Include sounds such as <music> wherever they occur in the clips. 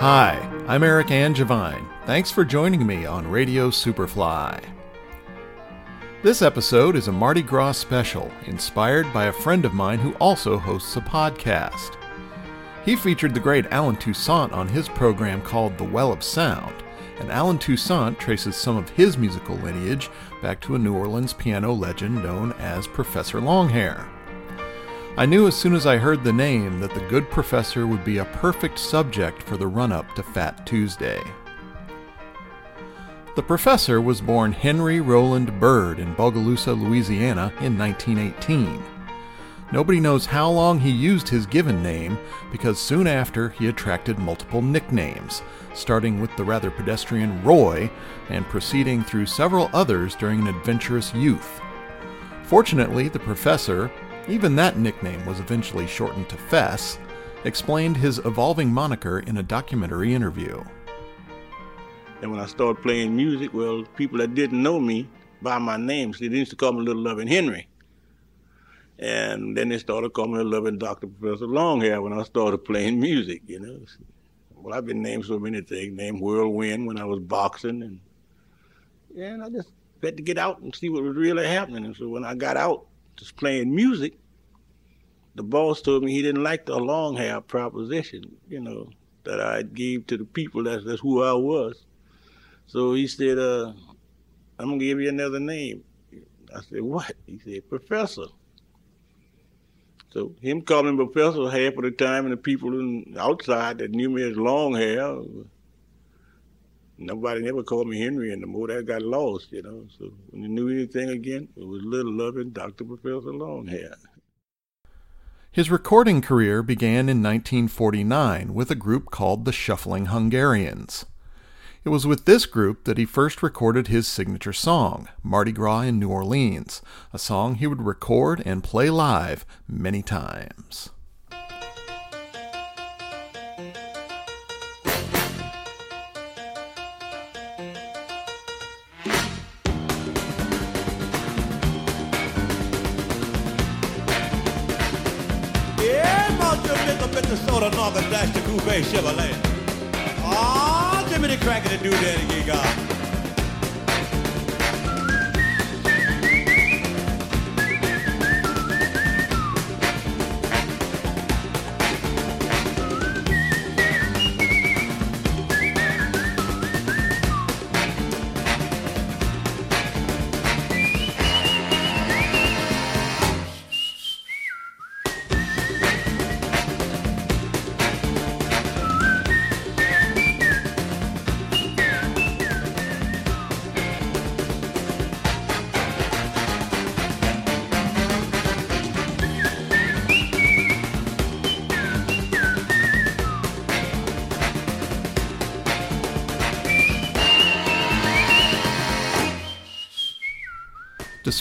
Hi, I'm Eric Angevine. Thanks for joining me on Radio Superfly. This episode is a Mardi Gras special inspired by a friend of mine who also hosts a podcast. He featured the great Allen Toussaint on his program called The Well of Sound, and Allen Toussaint traces some of his musical lineage back to a New Orleans piano legend known as Professor Longhair. I knew as soon as I heard the name that the good professor would be a perfect subject for the run up to Fat Tuesday. The professor was born Henry Roeland Byrd in Bogalusa, Louisiana in 1918. Nobody knows how long he used his given name because soon after he attracted multiple nicknames, starting with the rather pedestrian Roy and proceeding through several others during an adventurous youth. Fortunately, the professor, even that nickname was eventually shortened to Fess, explained his evolving moniker in a documentary interview. And when I started playing music, well, people that didn't know me by my name, see, they used to call me Little Loving Henry. And then they started calling me Loving Dr. Professor Longhair when I started playing music, you know. Well, I've been named so many things, named Whirlwind when I was boxing. And, and I just had to get out and see what was really happening. And so when I got out, just playing music, the boss told me he didn't like the long hair proposition, you know, that I gave to the people. That's that's who I was. So he said, uh, I'm gonna give you another name. I said, what? He said, Professor. So him calling me Professor half of the time, and the people outside that knew me as long hair, nobody never called me Henry anymore. That got lost, you know. So when you knew anything again, it was little loving Dr. Professor Longhair. His recording career began in 1949 with a group called the Shuffling Hungarians. It was with this group that he first recorded his signature song, Mardi Gras in New Orleans, a song he would record and play live many times. the soda knock and dash the coupe Chevrolet. Ah, oh, me the cracker to do that again, God.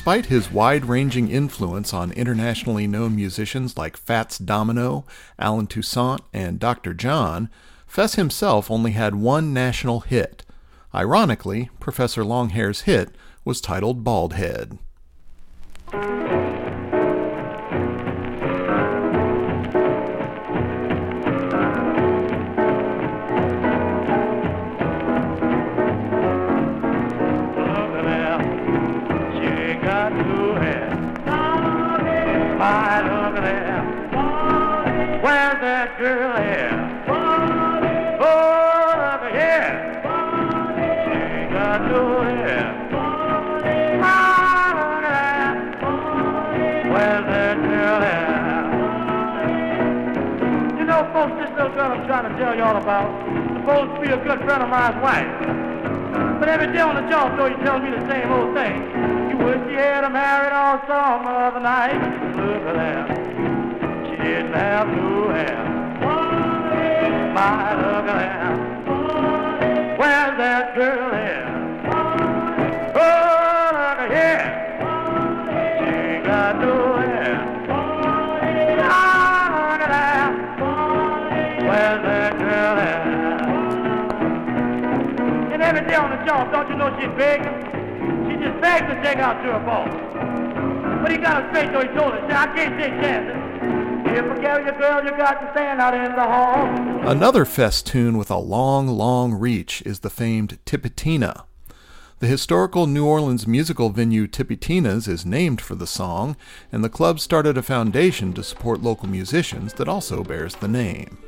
Despite his wide ranging influence on internationally known musicians like Fats Domino, Allen Toussaint, and Dr. John, Fess himself only had one national hit. Ironically, Professor Longhair's hit was titled Bald Head. Oh, ah, trying to tell y'all about. Supposed to be a good friend of mine's wife. But every day on the job, though, you tell me the same old thing. You wish you had a married on some other night. Look at that didn't have to. My. Where's that girl at? Oh, here. Ain't got no ah, Where's that girl at? And every day on the job, don't you know she's begging? She just begs to take out to her boss. But he got a straight though he told I can't take chances. Another festoon with a long, long reach is the famed Tipitina. The historical New Orleans musical venue Tipitina's is named for the song, and the club started a foundation to support local musicians that also bears the name.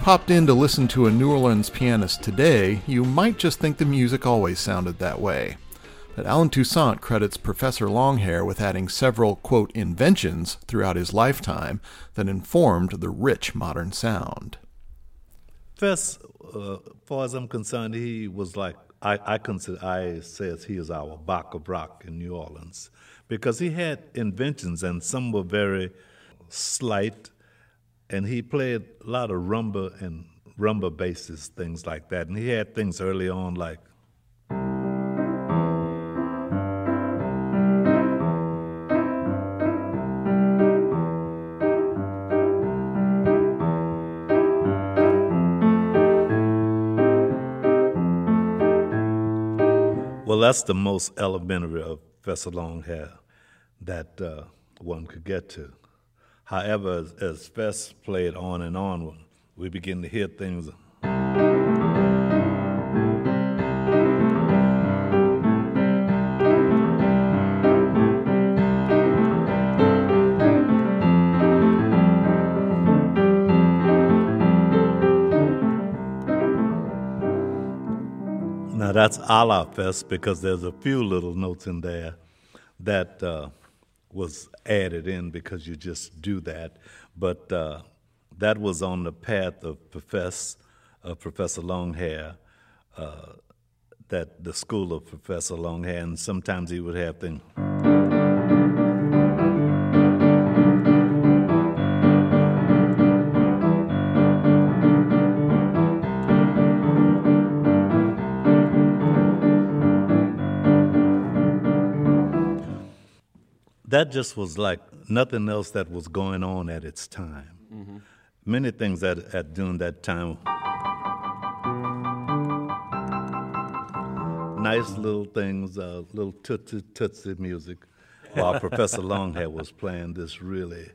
Popped in to listen to a New Orleans pianist today, you might just think the music always sounded that way. But Allen Toussaint credits Professor Longhair with adding several, quote, inventions throughout his lifetime that informed the rich modern sound. First, uh, far as I'm concerned, he was like, I, I consider, I says he is our Bach of rock in New Orleans because he had inventions and some were very slight and he played a lot of rumba and rumba basses, things like that. And he had things early on like. Well, that's the most elementary of Professor Longhair that uh, one could get to. However, as, as Fess played on and on, we begin to hear things. Now that's a la Fess because there's a few little notes in there that uh, was added in because you just do that. But uh, that was on the path of Professor, uh, Professor Longhair, uh, that the school of Professor Longhair, and sometimes he would have things. That just was like nothing else that was going on at its time. Mm-hmm. Many things at, at during that time. Nice little things, uh, little tootsie tootsie music, while <laughs> Professor Longhair was playing this really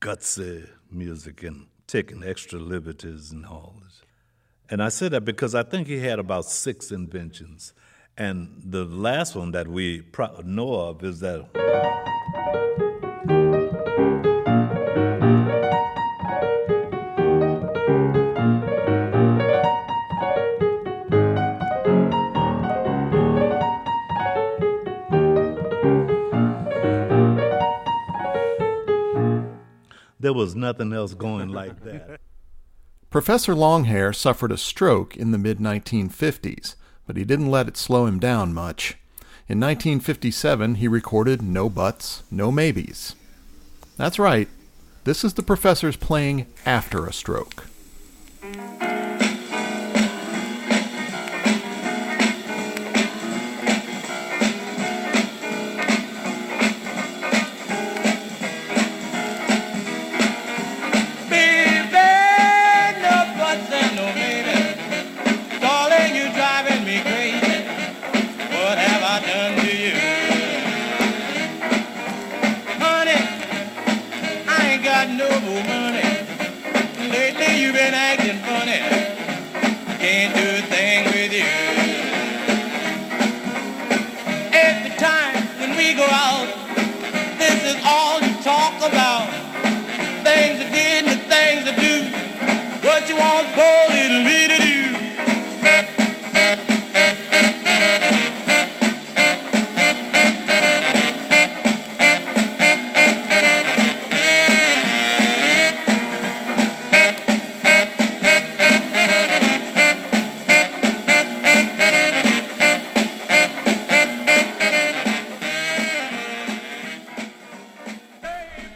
gutsy music and taking extra liberties and all this. And I say that because I think he had about six inventions. And the last one that we pro- know of is that. There was nothing else going <laughs> like that. Professor Longhair suffered a stroke in the mid 1950s, but he didn't let it slow him down much. In 1957, he recorded No Buts, No Maybes. That's right, this is the professor's playing after a stroke. What you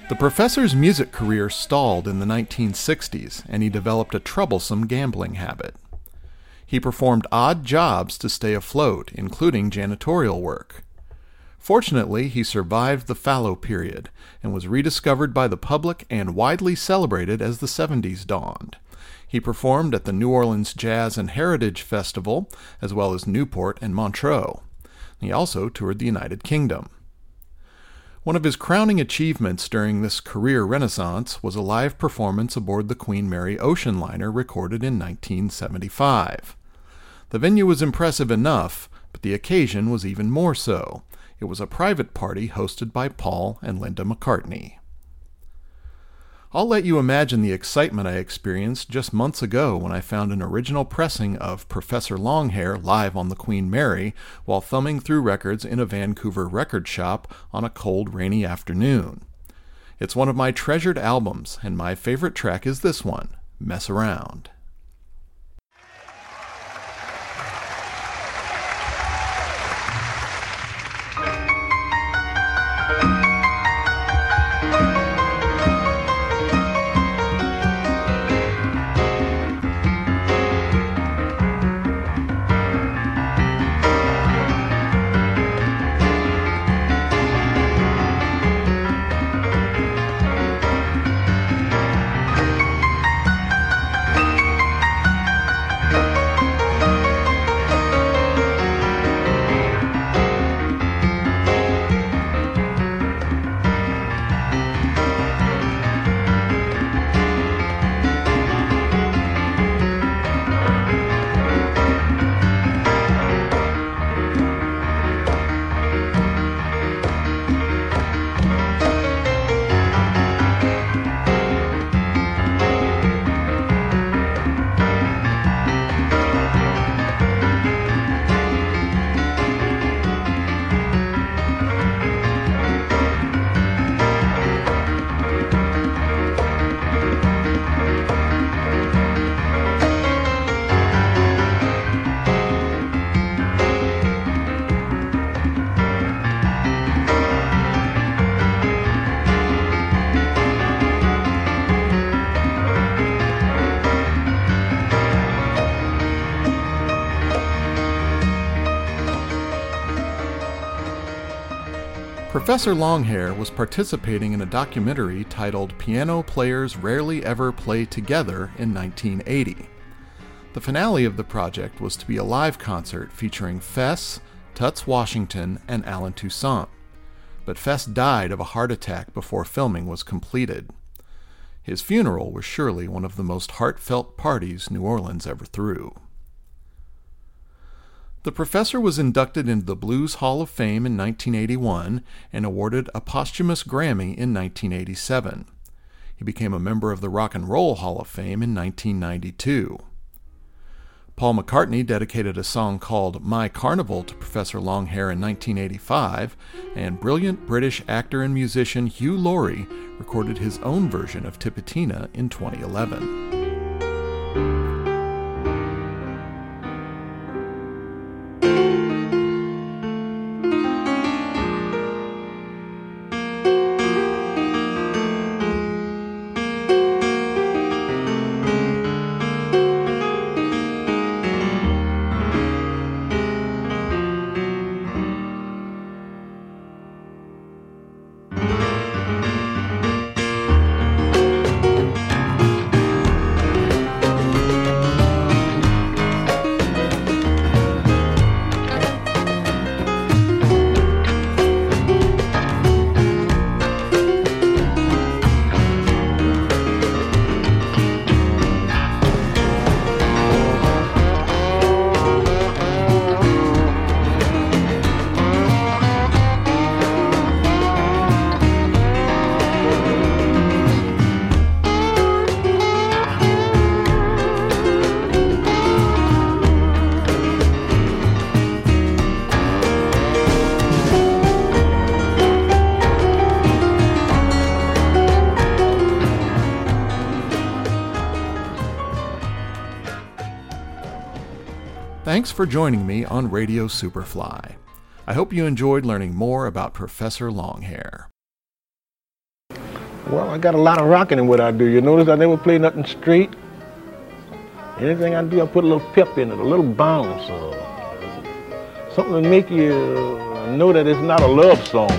The professor's music career stalled in the 1960s, and he developed a troublesome gambling habit. He performed odd jobs to stay afloat, including janitorial work. Fortunately, he survived the fallow period and was rediscovered by the public and widely celebrated as the 70s dawned. He performed at the New Orleans Jazz and Heritage Festival, as well as Newport and Montreux. He also toured the United Kingdom. One of his crowning achievements during this career renaissance was a live performance aboard the Queen Mary ocean liner recorded in 1975. The venue was impressive enough, but the occasion was even more so. It was a private party hosted by Paul and Linda McCartney. I'll let you imagine the excitement I experienced just months ago when I found an original pressing of Professor Longhair live on the Queen Mary while thumbing through records in a Vancouver record shop on a cold, rainy afternoon. It's one of my treasured albums, and my favorite track is this one, Mess Around. Professor Longhair was participating in a documentary titled Piano Players Rarely Ever Play Together in 1980. The finale of the project was to be a live concert featuring Fess, Tuts Washington, and Allen Toussaint. But Fess died of a heart attack before filming was completed. His funeral was surely one of the most heartfelt parties New Orleans ever threw. The professor was inducted into the Blues Hall of Fame in 1981 and awarded a posthumous Grammy in 1987. He became a member of the Rock and Roll Hall of Fame in 1992. Paul McCartney dedicated a song called My Carnival to Professor Longhair in 1985, and brilliant British actor and musician Hugh Laurie recorded his own version of Tipitina in 2011. Thanks for joining me on Radio Superfly. I hope you enjoyed learning more about Professor Longhair. Well, I got a lot of rocking in what I do. You notice I never play nothing straight. Anything I do, I put a little pep in it, a little bounce, uh, something to make you know that it's not a love song.